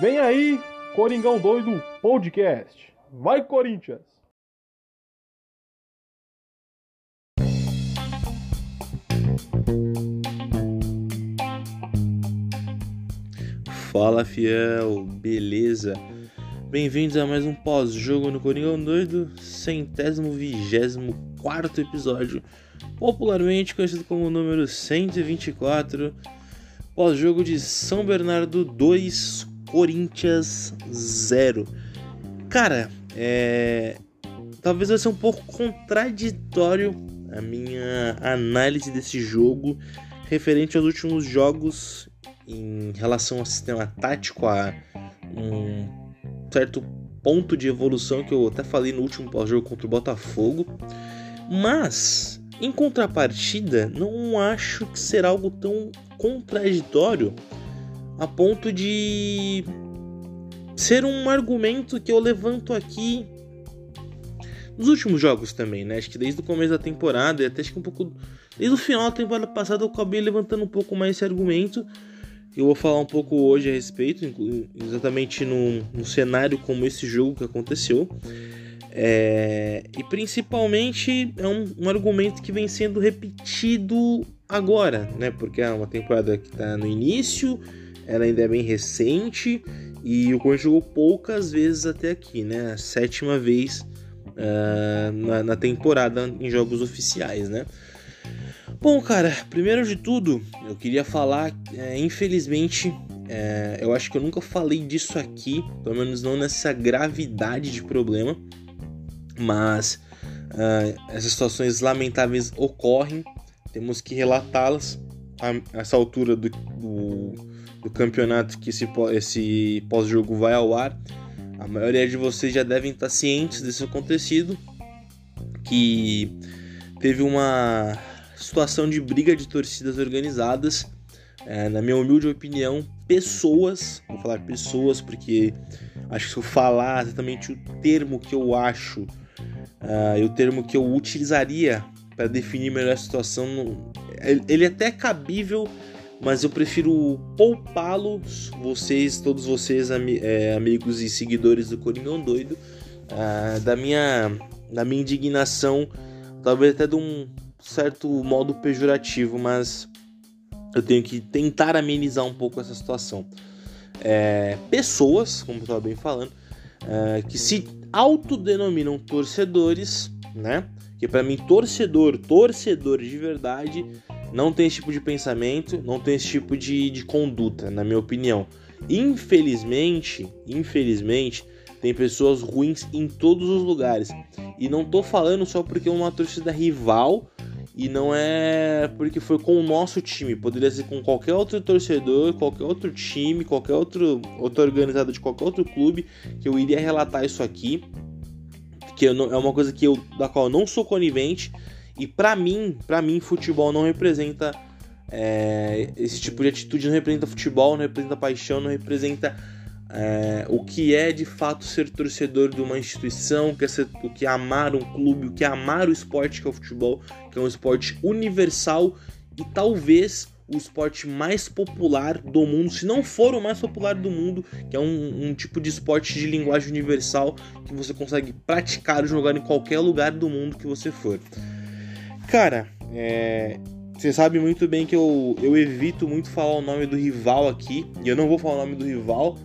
Vem aí, Coringão Doido Podcast. Vai, Corinthians! Fala fiel, beleza? Bem-vindos a mais um pós-jogo no Coringão Doido, centésimo vigésimo quarto episódio, popularmente conhecido como número 124, pós-jogo de São Bernardo 2, Corinthians 0. Cara, é... talvez vai ser um pouco contraditório a minha análise desse jogo referente aos últimos jogos em relação ao sistema tático, a um certo ponto de evolução que eu até falei no último pós-jogo contra o Botafogo. Mas, em contrapartida, não acho que será algo tão contraditório a ponto de ser um argumento que eu levanto aqui nos últimos jogos também, né? Acho que desde o começo da temporada e até acho que um pouco desde o final da temporada passada eu acabei levantando um pouco mais esse argumento. Eu vou falar um pouco hoje a respeito, exatamente num, num cenário como esse jogo que aconteceu. É, e principalmente é um, um, argumento que vem sendo repetido agora, né? Porque é uma temporada que está no início, ela ainda é bem recente e o Corinthians jogou poucas vezes até aqui, né? A sétima vez uh, na, na, temporada em jogos oficiais, né? Bom, cara, primeiro de tudo, eu queria falar, é, infelizmente, é, eu acho que eu nunca falei disso aqui, pelo menos não nessa gravidade de problema, mas uh, essas situações lamentáveis ocorrem, temos que relatá-las a essa altura do, do do campeonato que esse, esse pós-jogo vai ao ar. A maioria de vocês já devem estar cientes desse acontecido, que teve uma situação de briga de torcidas organizadas. É, na minha humilde opinião, pessoas, vou falar pessoas porque acho que se eu falar exatamente o termo que eu acho uh, e o termo que eu utilizaria para definir melhor a situação, ele é até cabível mas eu prefiro poupá-los, vocês, todos vocês, é, amigos e seguidores do Coringão Doido, uh, da, minha, da minha indignação, talvez até de um certo modo pejorativo, mas eu tenho que tentar amenizar um pouco essa situação. É, pessoas, como eu estava bem falando, uh, que se autodenominam torcedores, né? Que para mim torcedor, torcedor de verdade não tem esse tipo de pensamento, não tem esse tipo de, de conduta, na minha opinião. Infelizmente, infelizmente, tem pessoas ruins em todos os lugares. E não tô falando só porque é uma torcida rival e não é porque foi com o nosso time. Poderia ser com qualquer outro torcedor, qualquer outro time, qualquer outro outra organizada de qualquer outro clube que eu iria relatar isso aqui. Que não, é uma coisa que eu, da qual eu não sou conivente e para mim, para mim, futebol não representa é, esse tipo de atitude, não representa futebol, não representa paixão, não representa é, o que é de fato ser torcedor de uma instituição, que é, ser, o que é amar um clube, o que é amar o esporte que é o futebol, que é um esporte universal e talvez o esporte mais popular do mundo, se não for o mais popular do mundo, que é um, um, tipo de esporte de linguagem universal que você consegue praticar e jogar em qualquer lugar do mundo que você for. Cara, é, você sabe muito bem que eu, eu evito muito falar o nome do rival aqui, e eu não vou falar o nome do rival,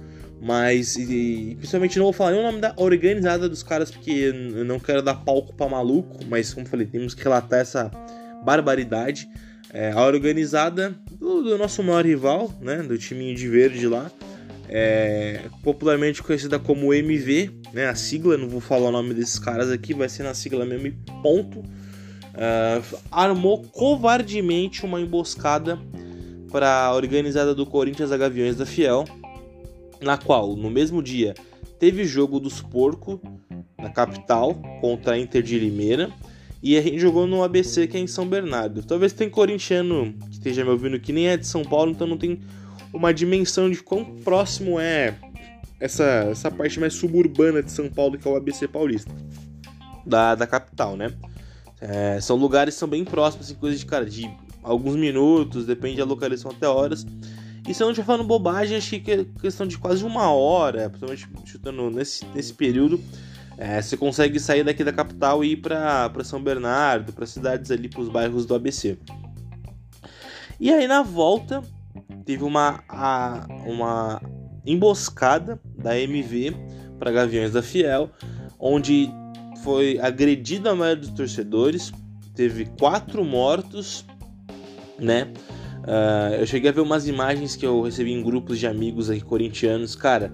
mas e, principalmente não vou falar nem o nome da organizada dos caras, porque eu não quero dar palco pra maluco, mas como falei, temos que relatar essa barbaridade. É, a organizada do, do, nosso maior rival, né, do timinho de verde lá, é, popularmente conhecida como MV, né, a sigla, não vou falar o nome desses caras aqui, vai ser na sigla mesmo ponto uh, armou covardemente uma emboscada para a organizada do Corinthians a Gaviões da Fiel, na qual, no mesmo dia, teve jogo dos Porco na capital contra a Inter de Limeira e a gente jogou no ABC que é em São Bernardo. Talvez tem corintiano que esteja me ouvindo que nem é de São Paulo, então não tem uma dimensão de quão próximo é essa, essa parte mais suburbana de São Paulo que é o ABC paulista, da, da capital, né? É, são lugares que são bem próximos, assim, coisa de, cara, de alguns minutos, depende da localização até horas. E se eu não estiver falando bobagem, acho que é questão de quase uma hora, principalmente chutando nesse, nesse período, é, você consegue sair daqui da capital e ir para São Bernardo, para cidades ali, para os bairros do ABC. E aí na volta teve uma, a, uma emboscada da MV para Gaviões da Fiel, onde foi agredida a maioria dos torcedores, teve quatro mortos, né? Uh, eu cheguei a ver umas imagens que eu recebi em grupos de amigos aqui corintianos, cara,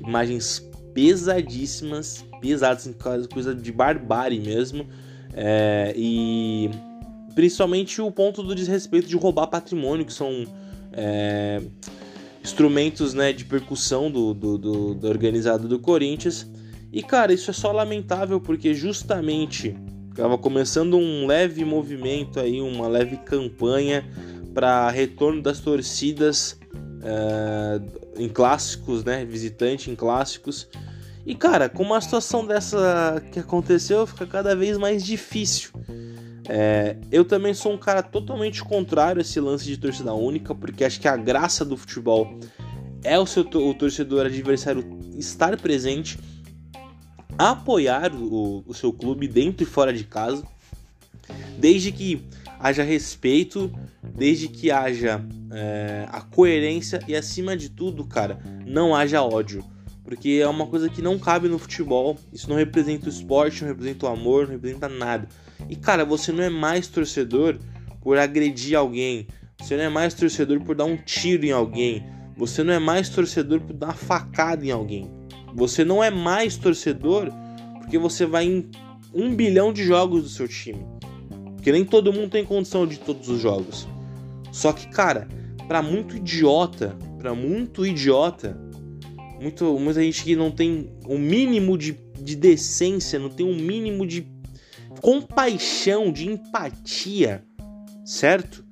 imagens pesadíssimas, pesadas, coisa de barbárie mesmo, é, e principalmente o ponto do desrespeito de roubar patrimônio, que são é, instrumentos né, de percussão do, do, do, do organizado do Corinthians. E cara, isso é só lamentável porque justamente estava começando um leve movimento aí, uma leve campanha para retorno das torcidas é, em clássicos, né, visitante em clássicos. E cara, com uma situação dessa que aconteceu, fica cada vez mais difícil. É, eu também sou um cara totalmente contrário a esse lance de torcida única, porque acho que a graça do futebol é o seu o torcedor adversário estar presente, apoiar o, o seu clube dentro e fora de casa, desde que haja respeito, desde que haja é, a coerência e, acima de tudo, cara, não haja ódio. Porque é uma coisa que não cabe no futebol. Isso não representa o esporte, não representa o amor, não representa nada. E cara, você não é mais torcedor por agredir alguém. Você não é mais torcedor por dar um tiro em alguém. Você não é mais torcedor por dar uma facada em alguém. Você não é mais torcedor porque você vai em um bilhão de jogos do seu time. Porque nem todo mundo tem condição de todos os jogos. Só que, cara, para muito idiota, para muito idiota, muito, muita gente que não tem o um mínimo de, de decência, não tem um mínimo de compaixão, de empatia, certo?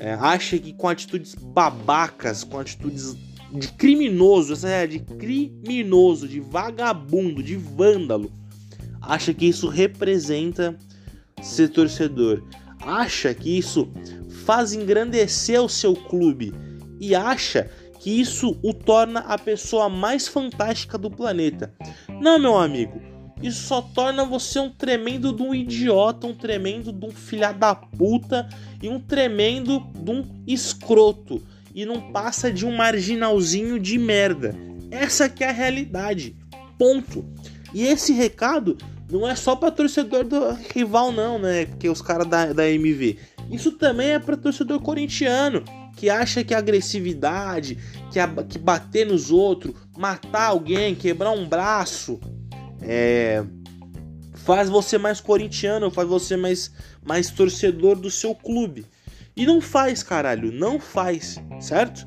É, acha que com atitudes babacas, com atitudes de criminoso, essa é de criminoso, de vagabundo, de vândalo, acha que isso representa ser torcedor, acha que isso faz engrandecer o seu clube e acha que isso o torna a pessoa mais fantástica do planeta. Não, meu amigo, isso só torna você um tremendo de um idiota, um tremendo de um filha da puta e um tremendo de um escroto. E não passa de um marginalzinho de merda. Essa que é a realidade. Ponto. E esse recado não é só para torcedor do rival, não, né? Porque os caras da, da MV. Isso também é para torcedor corintiano que acha que a agressividade, que, a, que bater nos outros, matar alguém, quebrar um braço, é, faz você mais corintiano, faz você mais, mais torcedor do seu clube. E não faz, caralho, não faz, certo?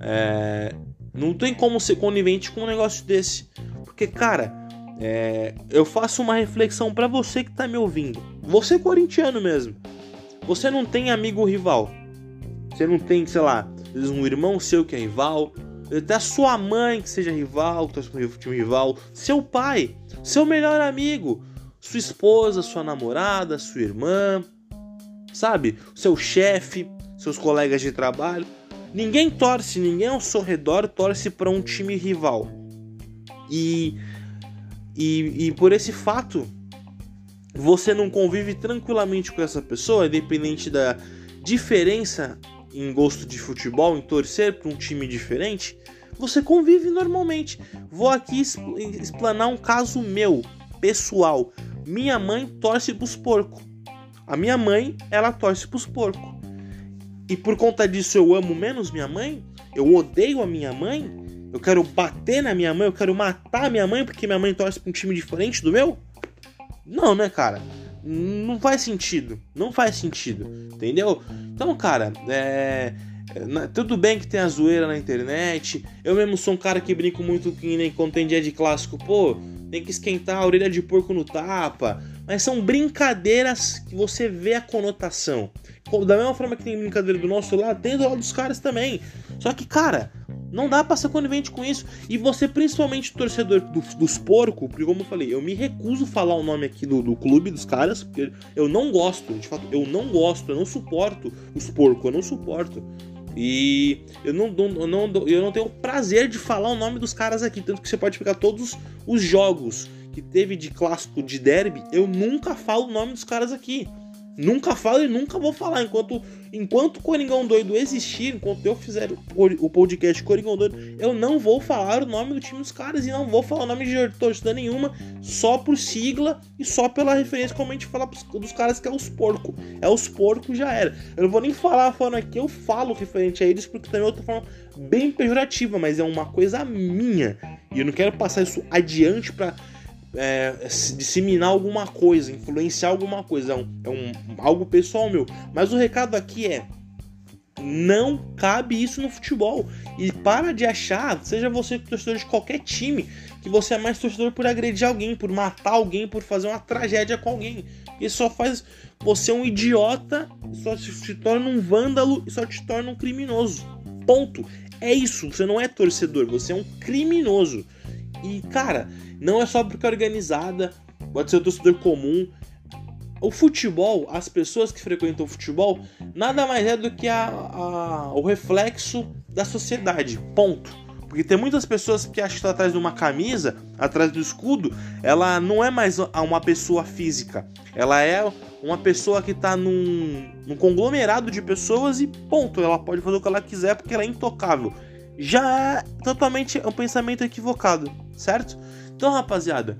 É, não tem como ser conivente com um negócio desse. Porque, cara, é, eu faço uma reflexão para você que tá me ouvindo. Você é corintiano mesmo. Você não tem amigo rival. Você não tem, sei lá, um irmão seu que é rival, até a sua mãe que seja rival, que time rival, seu pai, seu melhor amigo, sua esposa, sua namorada, sua irmã, sabe? Seu chefe, seus colegas de trabalho. Ninguém torce, ninguém ao seu redor torce para um time rival. E, e, e por esse fato, você não convive tranquilamente com essa pessoa, independente da diferença em gosto de futebol, em torcer para um time diferente, você convive normalmente. Vou aqui explanar um caso meu, pessoal. Minha mãe torce pros porcos. A minha mãe, ela torce pros porcos. E por conta disso eu amo menos minha mãe? Eu odeio a minha mãe? Eu quero bater na minha mãe? Eu quero matar a minha mãe porque minha mãe torce pra um time diferente do meu? Não, né, cara? Não faz sentido. Não faz sentido. Entendeu? Então, cara, é. Tudo bem que tem a zoeira na internet. Eu mesmo sou um cara que brinco muito que nem quando tem dia de clássico. Pô, tem que esquentar a orelha de porco no tapa. Mas são brincadeiras que você vê a conotação. Da mesma forma que tem brincadeira do nosso lado, tem do lado dos caras também. Só que, cara, não dá pra ser conivente com isso. E você, principalmente torcedor do, dos porcos, porque como eu falei, eu me recuso a falar o nome aqui do, do, clube dos caras, porque eu não gosto, de fato, eu não gosto, eu não suporto os porcos, eu não suporto. E eu não, eu, não, eu não tenho prazer de falar o nome dos caras aqui, tanto que você pode pegar todos os jogos que teve de clássico de derby, eu nunca falo o nome dos caras aqui. Nunca falo e nunca vou falar. Enquanto, enquanto Coringão Doido existir, enquanto eu fizer o podcast Coringão Doido, eu não vou falar o nome do time dos caras e não vou falar o nome de torcida nenhuma, só por sigla e só pela referência, como a gente fala dos caras que é os porcos. É os porcos já era. Eu não vou nem falar falando aqui, eu falo referente a eles, porque também eu tô falando bem pejorativa, mas é uma coisa minha. E eu não quero passar isso adiante para é, disseminar alguma coisa, influenciar alguma coisa, é, um, é um, algo pessoal meu. Mas o recado aqui é: não cabe isso no futebol. E para de achar, seja você torcedor de qualquer time, que você é mais torcedor por agredir alguém, por matar alguém, por fazer uma tragédia com alguém. Isso só faz você um idiota, só te torna um vândalo e só te torna um criminoso. Ponto. É isso. Você não é torcedor, você é um criminoso. E, cara, não é só porque é organizada, pode ser o torcedor comum. O futebol, as pessoas que frequentam o futebol, nada mais é do que a, a, o reflexo da sociedade. Ponto. Porque tem muitas pessoas que acham que está atrás de uma camisa, atrás do escudo, ela não é mais uma pessoa física. Ela é uma pessoa que está num, num conglomerado de pessoas e ponto. Ela pode fazer o que ela quiser porque ela é intocável. Já é totalmente um pensamento equivocado, certo? Então, rapaziada,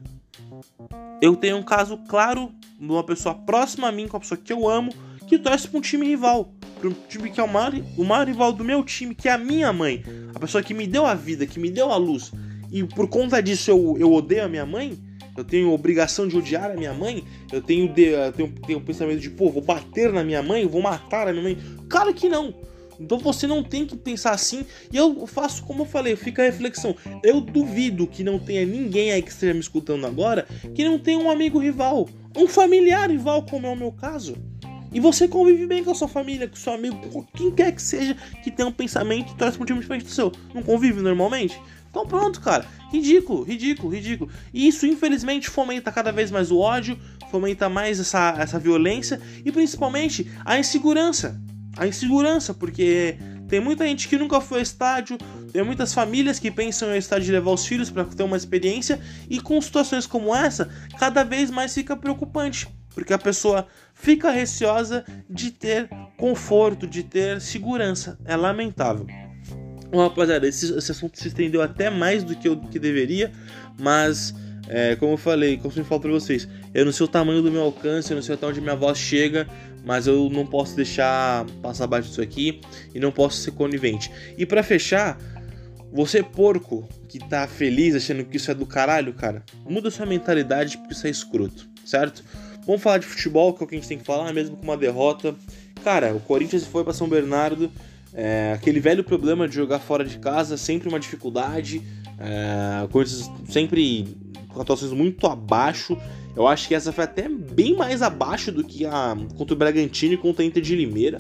eu tenho um caso claro de uma pessoa próxima a mim, com a pessoa que eu amo, que torce para um time rival. Para um time que é o maior, o maior rival do meu time, que é a minha mãe. A pessoa que me deu a vida, que me deu a luz. E por conta disso eu, eu odeio a minha mãe. Eu tenho obrigação de odiar a minha mãe. Eu tenho, de, eu tenho, tenho o pensamento de, pô, vou bater na minha mãe, vou matar a minha mãe. Claro que não. Então você não tem que pensar assim. E eu faço como eu falei, fica a reflexão. Eu duvido que não tenha ninguém aí que esteja me escutando agora que não tenha um amigo rival, um familiar rival, como é o meu caso. E você convive bem com a sua família, com seu amigo, com quem quer que seja que tenha um pensamento e torce um diferente do seu. Não convive normalmente? Então pronto, cara. Ridículo, ridículo, ridículo. E isso, infelizmente, fomenta cada vez mais o ódio, fomenta mais essa, essa violência e principalmente a insegurança a insegurança, porque tem muita gente que nunca foi ao estádio, tem muitas famílias que pensam em estádio levar os filhos para ter uma experiência, e com situações como essa, cada vez mais fica preocupante, porque a pessoa fica receosa de ter conforto, de ter segurança. É lamentável. Bom, rapaziada, esse, esse assunto se estendeu até mais do que eu que deveria, mas é, como eu falei, como eu falo para vocês, eu não sei o tamanho do meu alcance, eu não sei até onde minha voz chega, mas eu não posso deixar passar abaixo disso aqui e não posso ser conivente. E para fechar, você porco que tá feliz achando que isso é do caralho, cara, muda sua mentalidade porque isso é escroto, certo? Vamos falar de futebol, que é o que a gente tem que falar, mesmo com uma derrota. Cara, o Corinthians foi para São Bernardo, é, aquele velho problema de jogar fora de casa, sempre uma dificuldade. É, Corinthians sempre com atuações muito abaixo. Eu acho que essa foi até bem mais abaixo do que a contra o Bragantino e contra a Inter de Limeira.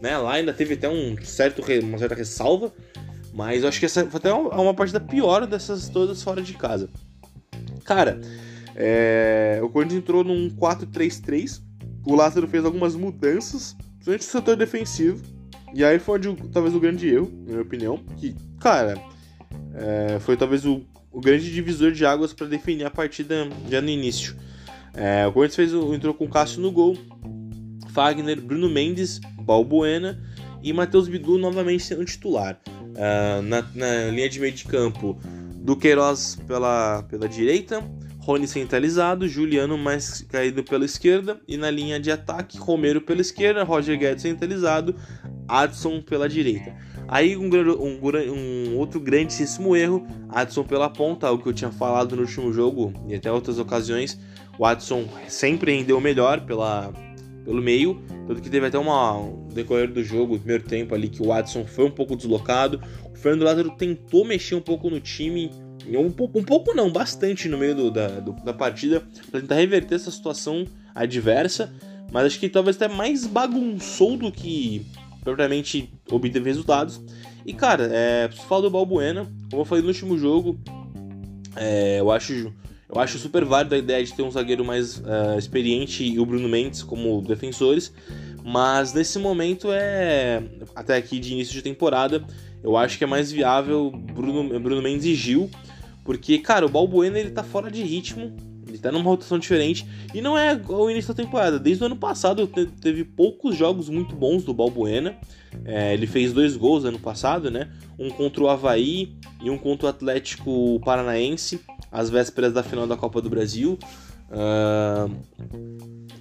Né? Lá ainda teve até um certo, uma certa ressalva. Mas eu acho que essa foi até uma, uma partida pior dessas todas fora de casa. Cara, é, o Corinthians entrou num 4-3-3. O Lázaro fez algumas mudanças, principalmente no setor defensivo. E aí foi talvez o grande erro, na minha opinião. Que, cara, é, foi talvez o o grande divisor de águas para definir a partida já no início. É, o Corinthians fez, entrou com Cássio no gol, Fagner, Bruno Mendes, Balbuena e Matheus Bidu novamente sendo titular. É, na, na, linha de meio de campo, Duqueiroz pela, pela direita, Rony centralizado, Juliano mais caído pela esquerda e na linha de ataque, Romero pela esquerda, Roger Guedes centralizado, Adson pela direita. Aí um, um, um, outro grandíssimo erro, Adson pela ponta, o que eu tinha falado no último jogo e até outras ocasiões. O Adson sempre rendeu melhor pela, pelo meio, tanto que teve até uma um decorrer do jogo, primeiro tempo ali, que o Adson foi um pouco deslocado. O Fernando Lázaro tentou mexer um pouco no time, um pouco, um pouco não, bastante no meio do, da, do, da partida, para tentar reverter essa situação adversa, mas acho que talvez até mais bagunçou do que propriamente obter resultados. E cara, é, preciso falar do Balbuena, como eu falei no último jogo, é, eu acho eu acho super válido a ideia de ter um zagueiro mais uh, experiente e o Bruno Mendes como defensores, Mas nesse momento é. Até aqui de início de temporada, eu acho que é mais viável Bruno, Bruno Mendes e Gil. Porque, cara, o Balbuena ele tá fora de ritmo. Ele tá numa rotação diferente. E não é o início da temporada. Desde o ano passado teve poucos jogos muito bons do Balbuena. É, ele fez dois gols ano passado, né? Um contra o Havaí e um contra o Atlético Paranaense, às vésperas da final da Copa do Brasil. Uh,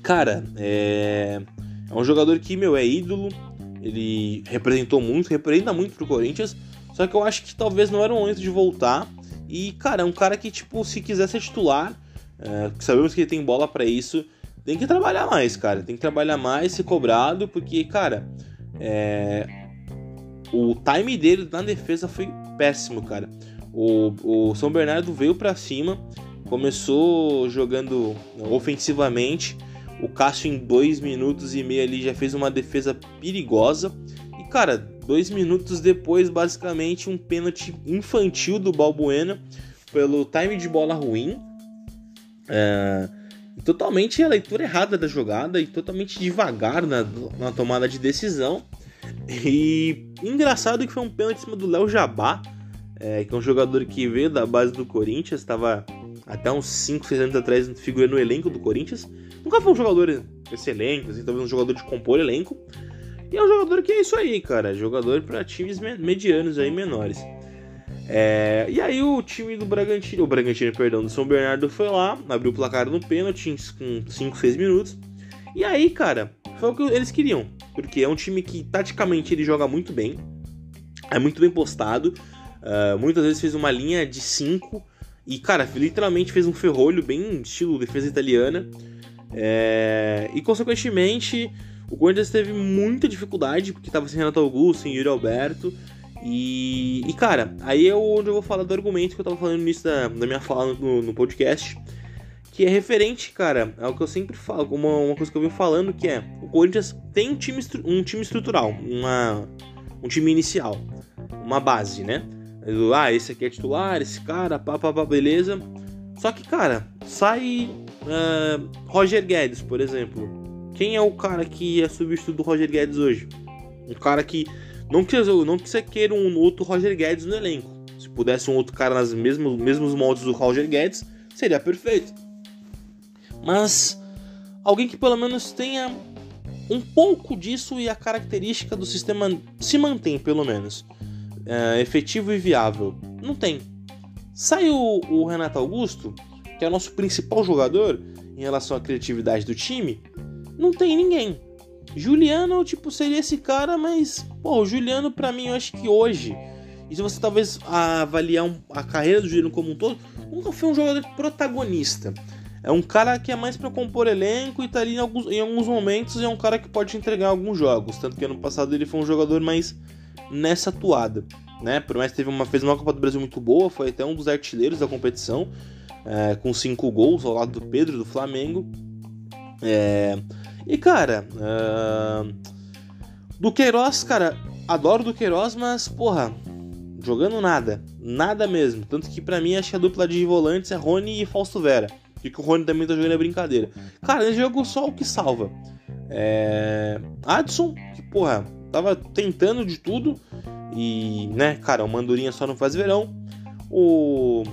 cara, é, é um jogador que, meu, é ídolo. Ele representou muito, representa muito pro Corinthians. Só que eu acho que talvez não era o momento de voltar. E, cara, é um cara que, tipo, se quiser ser titular, é, sabemos que ele tem bola para isso, tem que trabalhar mais, cara. Tem que trabalhar mais, ser cobrado, porque, cara, é, o time dele na defesa foi péssimo, cara. O, o São Bernardo veio para cima, começou jogando ofensivamente. O Cássio, em dois minutos e meio ali, já fez uma defesa perigosa. E, cara, dois minutos depois, basicamente, um pênalti infantil do Balbuena pelo time de bola ruim. É, totalmente a leitura errada da jogada e totalmente devagar na, na tomada de decisão. E engraçado que foi um pênalti em cima do Léo Jabá, é, que é um jogador que veio da base do Corinthians, estava até uns 5, 6 anos atrás figurando no elenco do Corinthians. Nunca foi um jogador excelente, assim, talvez um jogador de compor elenco. E é um jogador que é isso aí, cara, jogador para times medianos aí, menores. É, e aí o time do Bragantino, o Bragantino, perdão, do São Bernardo foi lá, abriu o placar no pênalti com 5, 6 minutos. E aí, cara, foi o que eles queriam, porque é um time que taticamente ele joga muito bem, é muito bem postado, uh, muitas vezes fez uma linha de 5 e, cara, literalmente fez um ferrolho bem estilo defesa italiana. É, e consequentemente, o Corinthians teve muita dificuldade, porque estava sem Renato Augusto, sem Yuri Alberto. E, e, cara, aí é onde eu vou falar do argumento que eu tava falando no início da, da minha fala no, no, podcast. Que é referente, cara, ao que eu sempre falo, uma, uma coisa que eu venho falando, que é o Corinthians tem um time, um time estrutural, uma, um time inicial, uma base, né? Ah, esse aqui é titular, esse cara, pá, pá, pá, beleza. Só que, cara, sai uh, Roger Guedes, por exemplo. Quem é o cara que é substituto do Roger Guedes hoje? Um cara que não que, não que você queira um outro Roger Guedes no elenco. Se pudesse um outro cara nas mesmos, mesmos moldes do Roger Guedes, seria perfeito. Mas alguém que pelo menos tenha um pouco disso e a característica do sistema se mantém, pelo menos. É, efetivo e viável. Não tem. Sai o, o Renato Augusto, que é o nosso principal jogador em relação à criatividade do time, não tem ninguém. Juliano, tipo, seria esse cara, mas, pô, o Juliano, para mim, eu acho que hoje, e se você talvez avaliar um, a carreira do Juliano como um todo, nunca foi um jogador protagonista. É um cara que é mais para compor elenco e tá ali em alguns, em alguns momentos é um cara que pode entregar alguns jogos. Tanto que ano passado ele foi um jogador mais nessa atuada. Né? Por mais que teve uma, fez uma Copa do Brasil muito boa, foi até um dos artilheiros da competição, é, com cinco gols ao lado do Pedro do Flamengo. É, e, cara, uh, do Queiroz, cara, adoro do Queiroz, mas, porra, jogando nada. Nada mesmo. Tanto que para mim acho que a dupla de volantes é Rony e Fausto Vera. E que o Rony também tá jogando é brincadeira. Cara, ele jogou só o que salva. É... Adson, que, porra, tava tentando de tudo. E, né, cara, o Mandurinha só não faz verão. O.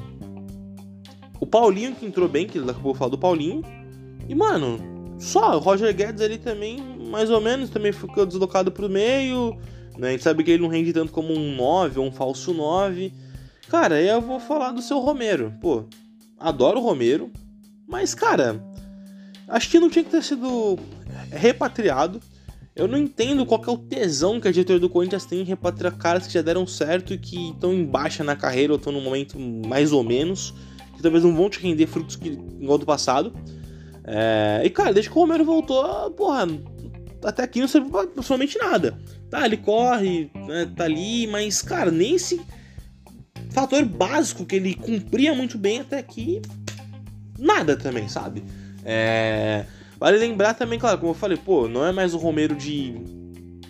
O Paulinho que entrou bem, que daqui a pouco eu falo do Paulinho. E, mano, só, o Roger Guedes ali também, mais ou menos, também ficou deslocado pro meio. Né? A gente sabe que ele não rende tanto como um 9 ou um falso 9. Cara, eu vou falar do seu Romero. Pô, adoro o Romero, mas, cara, acho que não tinha que ter sido repatriado. Eu não entendo qual é o tesão que a diretoria do Corinthians tem em repatriar caras que já deram certo e que estão em baixa na carreira ou estão num momento mais ou menos, que talvez não vão te render frutos que, igual do passado. É, e cara, desde que o Romero voltou, porra, até aqui não serve pra absolutamente nada. Tá, ele corre, né, tá ali, mas, cara, nem esse fator básico que ele cumpria muito bem até aqui, nada também, sabe? É, vale lembrar também, claro, como eu falei, pô, não é mais o Romero de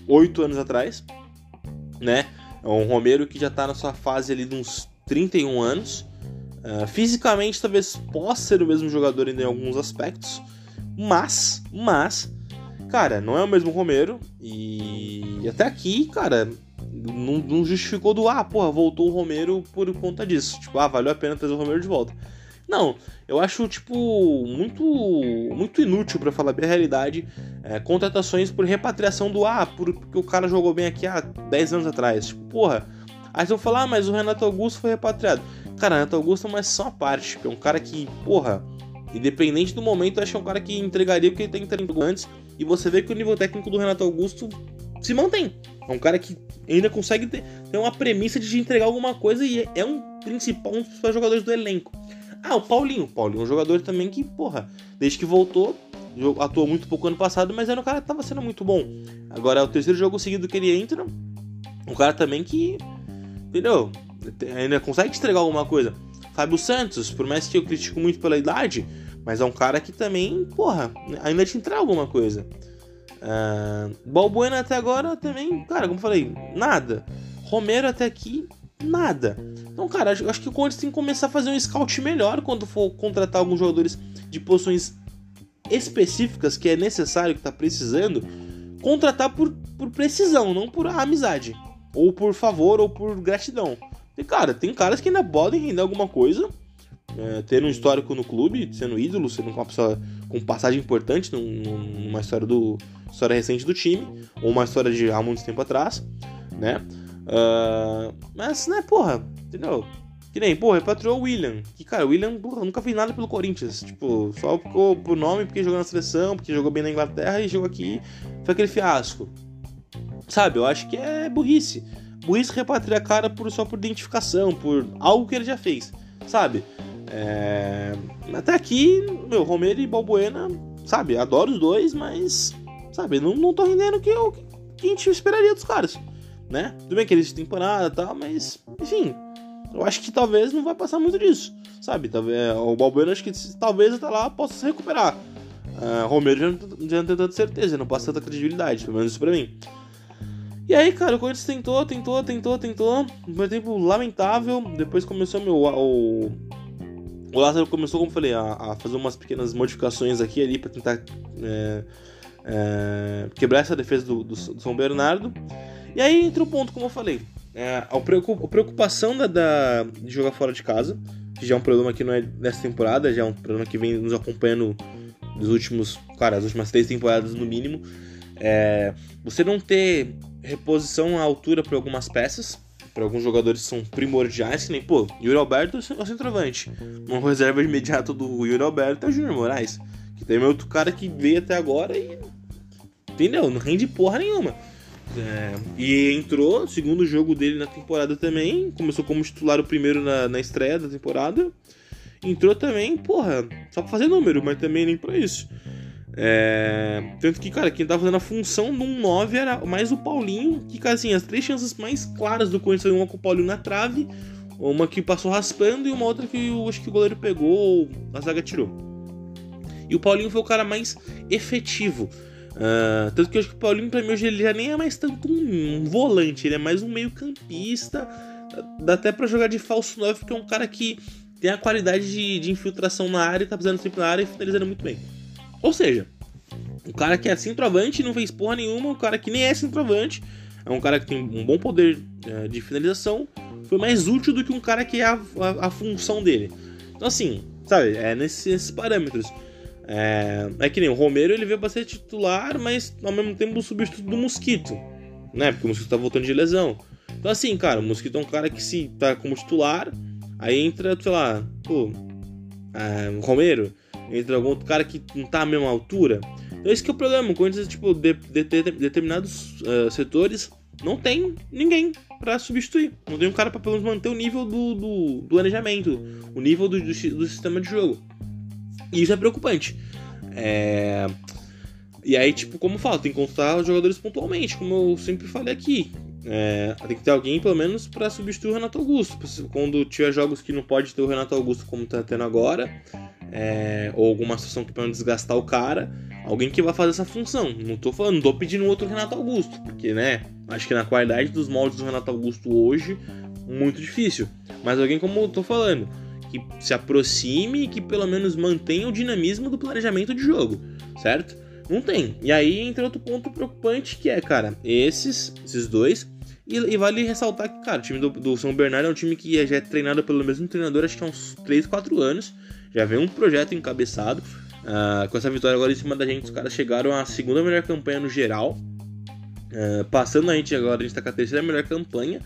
8 anos atrás, né? É um Romero que já tá na sua fase ali de uns 31 anos. Uh, fisicamente, talvez possa ser o mesmo jogador em alguns aspectos, mas, mas, cara, não é o mesmo Romero. E até aqui, cara, não, não justificou do ah, porra, voltou o Romero por conta disso. Tipo, ah, valeu a pena trazer o Romero de volta. Não, eu acho, tipo, muito muito inútil, para falar bem a realidade, é, contratações por repatriação do ah, porque o cara jogou bem aqui há 10 anos atrás. Tipo, porra. Aí você vai falar, ah, mas o Renato Augusto foi repatriado. Cara, Renato Augusto é uma só parte, tipo, é um cara que, porra, independente do momento, acho que é um cara que entregaria o que ele tem entregado antes. E você vê que o nível técnico do Renato Augusto se mantém. É um cara que ainda consegue ter, ter uma premissa de entregar alguma coisa e é um principal, um dos principais jogadores do elenco. Ah, o Paulinho. O Paulinho é um jogador também que, porra, desde que voltou, atuou muito pouco ano passado, mas era um cara que tava sendo muito bom. Agora é o terceiro jogo seguido que ele entra. Um cara também que. Entendeu? Ainda consegue entregar alguma coisa. Fábio Santos, por mais que eu critico muito pela idade, mas é um cara que também, porra, ainda te entrega alguma coisa. Uh, Balbuena até agora também, cara, como falei, nada. Romero até aqui, nada. Então, cara, acho, acho que o Corinthians tem que começar a fazer um scout melhor quando for contratar alguns jogadores de posições específicas que é necessário, que tá precisando, contratar por, por precisão, não por amizade. Ou por favor, ou por gratidão. E, cara, tem caras que ainda podem render alguma coisa, é, ter um histórico no clube, sendo ídolo, sendo uma pessoa com passagem importante num, numa história do história recente do time, ou uma história de há muito tempo atrás, né? Uh, mas, né, porra, entendeu? Que nem, porra, repatriou o William. Que, cara, o William porra, nunca fez nada pelo Corinthians. Tipo, só ficou por nome porque jogou na seleção, porque jogou bem na Inglaterra e jogou aqui. Foi aquele fiasco. Sabe, eu acho que é burrice. Burrice repatriar cara por, só por identificação, por algo que ele já fez. Sabe? É... Até aqui, meu, Romero e Balbuena, sabe, adoro os dois, mas, sabe, não, não tô rendendo o que, o que a gente esperaria dos caras né? Tudo bem que eles temporada e tal, mas, enfim, eu acho que talvez não vai passar muito disso, sabe? Talvez, o Balbuena acho que talvez até lá possa se recuperar. Uh, Romero já, já não tem tanta certeza, não passa tanta credibilidade, pelo menos isso pra mim. E aí, cara, o Corinthians tentou, tentou, tentou, tentou. Um tempo lamentável. Depois começou meu. O, o Lázaro começou, como eu falei, a, a fazer umas pequenas modificações aqui ali pra tentar é, é, quebrar essa defesa do, do, do São Bernardo. E aí entra o ponto, como eu falei. É, a preocupação da, da, de jogar fora de casa, que já é um problema que não é dessa temporada, já é um problema que vem nos acompanhando nos últimos, cara, as últimas três temporadas no mínimo. É, você não ter reposição à altura para algumas peças, para alguns jogadores são primordiais, que nem, pô, Yuri Alberto é o centroavante. Uma reserva imediata do Yuri Alberto é o Júnior Moraes, que tem outro cara que veio até agora e. Entendeu? Não rende porra nenhuma. É, e entrou, segundo jogo dele na temporada também. Começou como titular o primeiro na, na estreia da temporada. Entrou também, porra, só pra fazer número, mas também nem pra isso. É, tanto que, cara, quem tava fazendo a função de um 9 era mais o Paulinho, que, cara, assim, as três chances mais claras do Corinthians uma com o Paulinho na trave, uma que passou raspando e uma outra que eu acho que o goleiro pegou ou a zaga tirou. E o Paulinho foi o cara mais efetivo. Uh, tanto que eu acho que o Paulinho, pra mim, hoje ele já nem é mais tanto um, um volante, ele é mais um meio-campista. Dá até para jogar de falso 9, porque é um cara que tem a qualidade de, de infiltração na área, tá pisando sempre na área e finalizando muito bem. Ou seja, um cara que é centroavante não fez porra nenhuma, um cara que nem é centroavante, é um cara que tem um bom poder uh, de finalização, foi mais útil do que um cara que é a, a, a função dele. Então, assim, sabe, é nesses, nesses parâmetros. É, é que nem o Romero, ele veio pra ser titular, mas ao mesmo tempo o substituto do Mosquito, né? Porque o Mosquito tá voltando de lesão. Então, assim, cara, o Mosquito é um cara que se tá como titular, aí entra, sei lá, pô, é, o Romero, entra algum outro cara que não tá à mesma altura. Então, esse que é o problema. Quando tipo, de, de, de, determinados uh, setores não tem ninguém para substituir. Não tem um cara para pelo menos manter o nível do, do, do planejamento, o nível do, do, do sistema de jogo. E isso é preocupante. É... E aí, tipo, como eu falo, tem que contar os jogadores pontualmente, como eu sempre falei aqui. É... Tem que ter alguém, pelo menos, para substituir o Renato Augusto. Quando tiver jogos que não pode ter o Renato Augusto como tá tendo agora, é... ou alguma situação que pode desgastar o cara, alguém que vai fazer essa função. Não tô falando, não tô pedindo outro Renato Augusto, porque, né, acho que na qualidade dos moldes do Renato Augusto hoje, muito difícil. Mas alguém como eu tô falando que se aproxime e que pelo menos mantenha o dinamismo do planejamento de jogo, certo? Não tem. E aí entra outro ponto preocupante que é, cara, esses, esses dois. E, e vale ressaltar que, cara, o time do, do, São Bernardo é um time que já é treinado pelo mesmo treinador, acho que há uns 3, 4 anos. Já vem um projeto encabeçado. Uh, com essa vitória agora em cima da gente, os caras chegaram à segunda melhor campanha no geral. Uh, passando a gente agora, a gente tá com a terceira melhor campanha.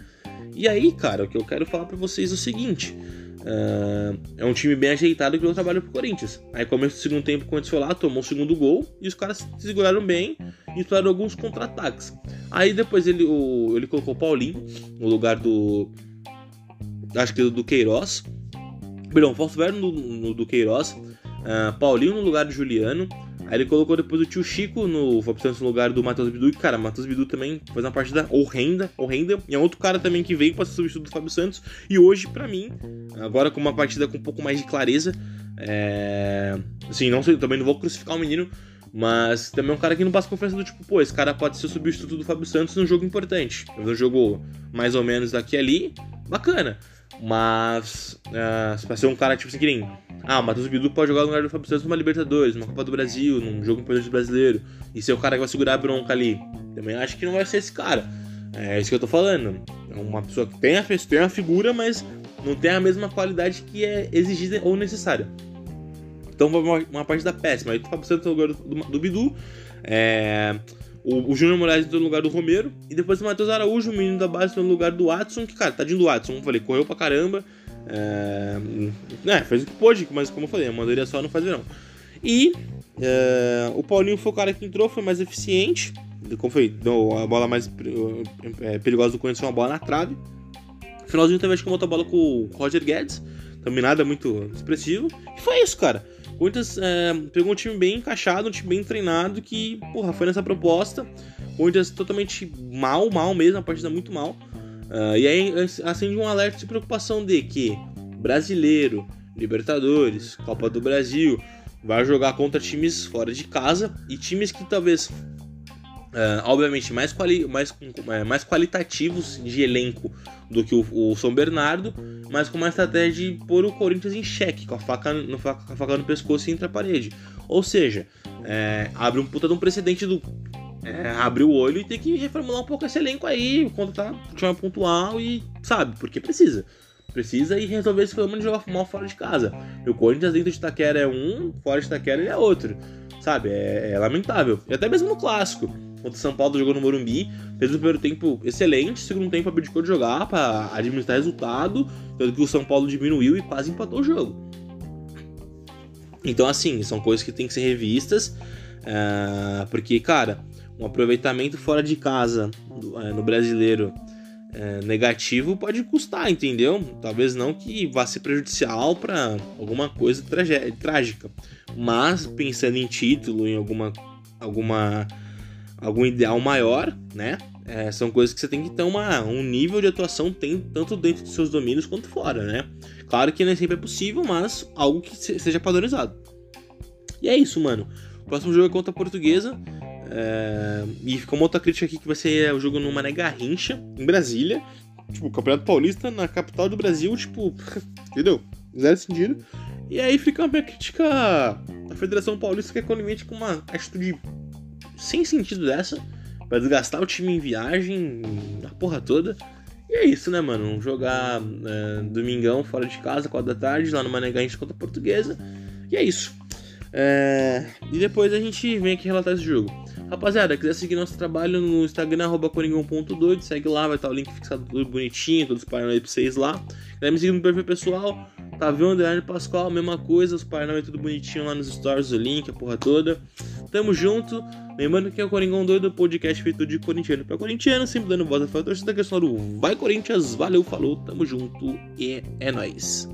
E aí, cara, o que eu quero falar para vocês é o seguinte: uh, é um time bem ajeitado que deu trabalho pro Corinthians. Aí, começo do segundo tempo, o Corinthians foi lá, tomou o segundo gol e os caras se seguraram bem e exploraram alguns contra-ataques. Aí, depois, ele, o, ele colocou o Paulinho no lugar do. Acho que do Queiroz. Perdão, Verno no, no, do Queiroz. Uh, Paulinho no lugar do Juliano. Aí ele colocou depois o tio Chico no Fábio Santos no lugar do Matheus Bidu. E, cara, Matheus Bidu também faz uma partida horrenda, horrenda. E é outro cara também que veio para ser substituto do Fábio Santos. E hoje, para mim, agora com uma partida com um pouco mais de clareza, é... assim, não sei, também não vou crucificar o menino, mas também é um cara que não passa confiança do tipo, pô, esse cara pode ser o substituto do Fábio Santos num jogo importante. Um jogo mais ou menos daqui ali, bacana. Mas, uh, pra ser um cara tipo assim, que nem ah, o Matheus Bidu pode jogar no lugar do Fábio Santos numa Libertadores, numa Copa do Brasil, num jogo importante brasileiro. E ser o cara que vai segurar a bronca ali. Também acho que não vai ser esse cara. É isso que eu tô falando. É uma pessoa que tem a, tem a figura, mas não tem a mesma qualidade que é exigida ou necessária. Então, uma, uma partida péssima. Aí o Fábio Santos no lugar do, do, do Bidu. É, o, o Júnior Moraes entrou no lugar do Romero. E depois o Matheus Araújo, o menino da base, entrou no lugar do Watson. Que, cara, tadinho do Watson. Como eu falei, correu pra caramba. É, é, fez o que pôde, mas como eu falei, a maioria só não fazia não. E é, o Paulinho foi o cara que entrou, foi mais eficiente. Como foi? Deu a bola mais é, perigosa do Corinthians foi uma bola na trave. Finalzinho também acho que botou a bola com o Roger Guedes. Também nada muito expressivo. E foi isso, cara. Corinthians é, pegou um time bem encaixado, um time bem treinado que, porra, foi nessa proposta. O Corinthians totalmente mal, mal mesmo, a partida muito mal. Uh, e aí acende um alerta de preocupação de que brasileiro, Libertadores, Copa do Brasil, vai jogar contra times fora de casa e times que talvez, uh, obviamente, mais, quali mais, é, mais qualitativos de elenco do que o, o, São Bernardo, mas com uma estratégia de pôr o Corinthians em xeque, com a faca no, com a faca no pescoço e entre a parede. Ou seja, é, abre um puta de um precedente do é, abrir o olho e ter que reformular um pouco esse elenco aí, contratar time pontual e, sabe, porque precisa. Precisa e resolver esse problema de jogar mal fora de casa. O Corinthians dentro de Itaquera é um, fora de Itaquera ele é outro. Sabe, é, é lamentável. E até mesmo no clássico. Contra o São Paulo jogou no Morumbi, fez o primeiro tempo excelente, segundo tempo abdicou de jogar para administrar resultado, tanto que o São Paulo diminuiu e quase empatou o jogo. Então, assim, são coisas que tem que ser revistas, uh, porque, cara, um aproveitamento fora de casa é, no brasileiro é, negativo pode custar, entendeu? Talvez não que vá ser prejudicial para alguma coisa trágica, mas pensando em título, em alguma, alguma algum ideal maior, né? É, são coisas que você tem que ter uma, um nível de atuação tem tanto dentro dos seus domínios quanto fora, né? Claro que nem sempre é possível, mas algo que seja padronizado. E é isso, mano. O próximo jogo é contra a Portuguesa. É, e fica uma outra crítica aqui que vai ser o jogo no Mané Garrincha, em Brasília. Tipo, o Campeonato Paulista na capital do Brasil, tipo, entendeu? Zero sentido. E aí fica uma minha crítica à Federação Paulista que é conivente com uma atitude sem sentido dessa. Pra desgastar o time em viagem, a porra toda. E é isso, né, mano? Jogar é, domingão fora de casa, 4 da tarde, lá no Garrincha contra a Portuguesa. E é isso. É... E depois a gente vem aqui relatar esse jogo. Rapaziada, quiser seguir nosso trabalho no Instagram, arroba coringão.doido, segue lá, vai estar o link fixado tudo bonitinho, todos os Paranauê pra vocês lá. Quiser me seguir no perfil pessoal, tá vendo? Underline Pascoal, mesma coisa, os Paranauê tudo bonitinho lá nos stories, o link, a porra toda. Tamo junto. Lembrando que é o Coringão Doido, podcast feito de corintiano pra corintiano, sempre dando voz a falar torcida questão do Vai Corinthians, valeu, falou, tamo junto e é nóis.